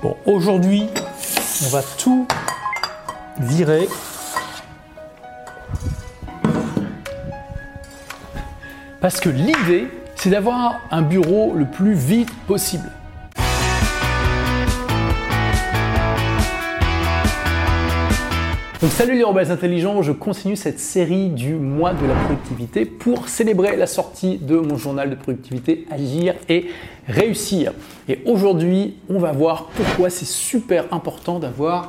Bon, aujourd'hui, on va tout virer. Parce que l'idée, c'est d'avoir un bureau le plus vite possible. Donc salut les rebelles intelligents, je continue cette série du mois de la productivité pour célébrer la sortie de mon journal de productivité Agir et réussir. Et aujourd'hui, on va voir pourquoi c'est super important d'avoir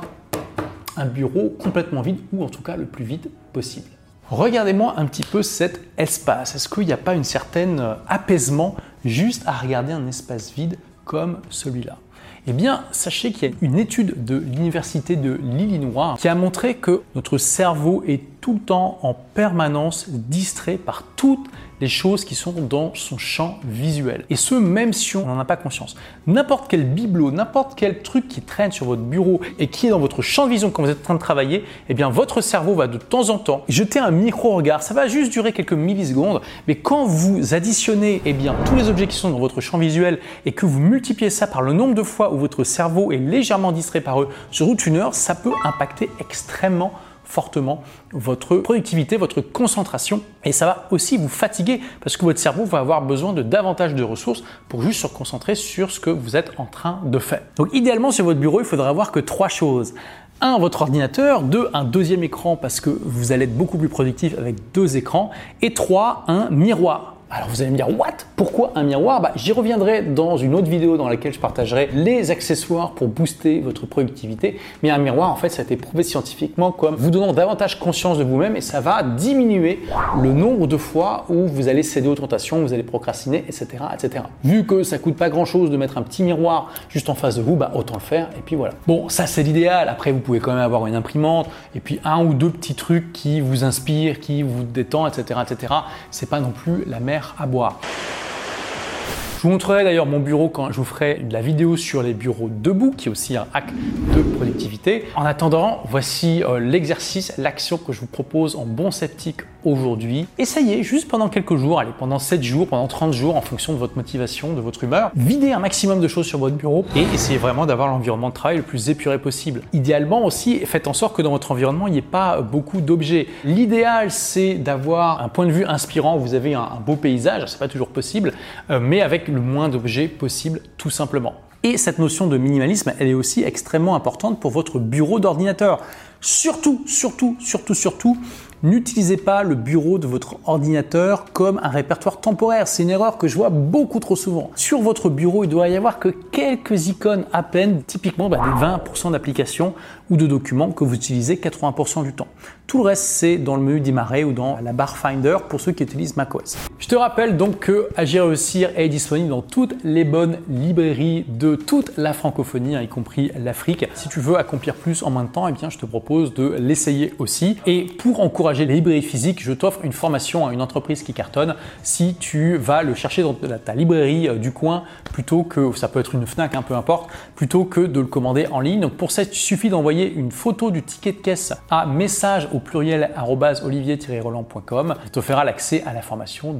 un bureau complètement vide ou en tout cas le plus vite possible. Regardez-moi un petit peu cet espace. Est-ce qu'il n'y a pas une certaine apaisement juste à regarder un espace vide comme celui-là? Eh bien, sachez qu'il y a une étude de l'Université de l'Illinois qui a montré que notre cerveau est tout le temps en permanence distrait par toutes les choses qui sont dans son champ visuel. Et ce, même si on n'en a pas conscience. N'importe quel bibelot, n'importe quel truc qui traîne sur votre bureau et qui est dans votre champ de vision quand vous êtes en train de travailler, eh bien votre cerveau va de temps en temps jeter un micro-regard. Ça va juste durer quelques millisecondes, mais quand vous additionnez eh bien, tous les objets qui sont dans votre champ visuel et que vous multipliez ça par le nombre de fois où votre cerveau est légèrement distrait par eux sur toute une heure, ça peut impacter extrêmement fortement votre productivité, votre concentration et ça va aussi vous fatiguer parce que votre cerveau va avoir besoin de davantage de ressources pour juste se concentrer sur ce que vous êtes en train de faire. Donc idéalement sur votre bureau, il faudra avoir que trois choses. Un, votre ordinateur, deux, un deuxième écran parce que vous allez être beaucoup plus productif avec deux écrans et trois, un miroir. Alors vous allez me dire, what? Pourquoi un miroir? Bah, J'y reviendrai dans une autre vidéo dans laquelle je partagerai les accessoires pour booster votre productivité. Mais un miroir, en fait, ça a été prouvé scientifiquement comme vous donnant davantage conscience de vous-même et ça va diminuer le nombre de fois où vous allez céder aux tentations, vous allez procrastiner, etc. etc. Vu que ça coûte pas grand-chose de mettre un petit miroir juste en face de vous, bah, autant le faire et puis voilà. Bon, ça c'est l'idéal. Après, vous pouvez quand même avoir une imprimante et puis un ou deux petits trucs qui vous inspirent, qui vous détendent, etc. etc. C'est pas non plus la mer à boire. Je vous montrerai d'ailleurs mon bureau quand je vous ferai la vidéo sur les bureaux debout, qui est aussi un hack de productivité. En attendant, voici euh, l'exercice, l'action que je vous propose en bon sceptique aujourd'hui. Essayez juste pendant quelques jours, allez, pendant 7 jours, pendant 30 jours, en fonction de votre motivation, de votre humeur. Videz un maximum de choses sur votre bureau et essayez vraiment d'avoir l'environnement de travail le plus épuré possible. Idéalement aussi, faites en sorte que dans votre environnement, il n'y ait pas beaucoup d'objets. L'idéal, c'est d'avoir un point de vue inspirant, vous avez un, beau paysage, c'est pas toujours possible, euh, mais avec le moins d'objets possible tout simplement. Et cette notion de minimalisme, elle est aussi extrêmement importante pour votre bureau d'ordinateur. Surtout, surtout, surtout, surtout, N'utilisez pas le bureau de votre ordinateur comme un répertoire temporaire. C'est une erreur que je vois beaucoup trop souvent. Sur votre bureau, il doit y avoir que quelques icônes à peine, typiquement bah, des 20% d'applications ou de documents que vous utilisez 80% du temps. Tout le reste, c'est dans le menu démarrer ou dans la barre Finder pour ceux qui utilisent macOS. Je te rappelle donc que Agir Réussir est disponible dans toutes les bonnes librairies de toute la francophonie, hein, y compris l'Afrique. Si tu veux accomplir plus en moins de temps, eh bien, je te propose de l'essayer aussi. Et pour encourager les librairies physiques, je t'offre une formation à une entreprise qui cartonne si tu vas le chercher dans ta librairie euh, du coin plutôt que, ça peut être une FNAC, hein, peu importe, plutôt que de le commander en ligne. Pour ça, il suffit d'envoyer une photo du ticket de caisse à message au pluriel olivier-roland.com. Il te l'accès à la formation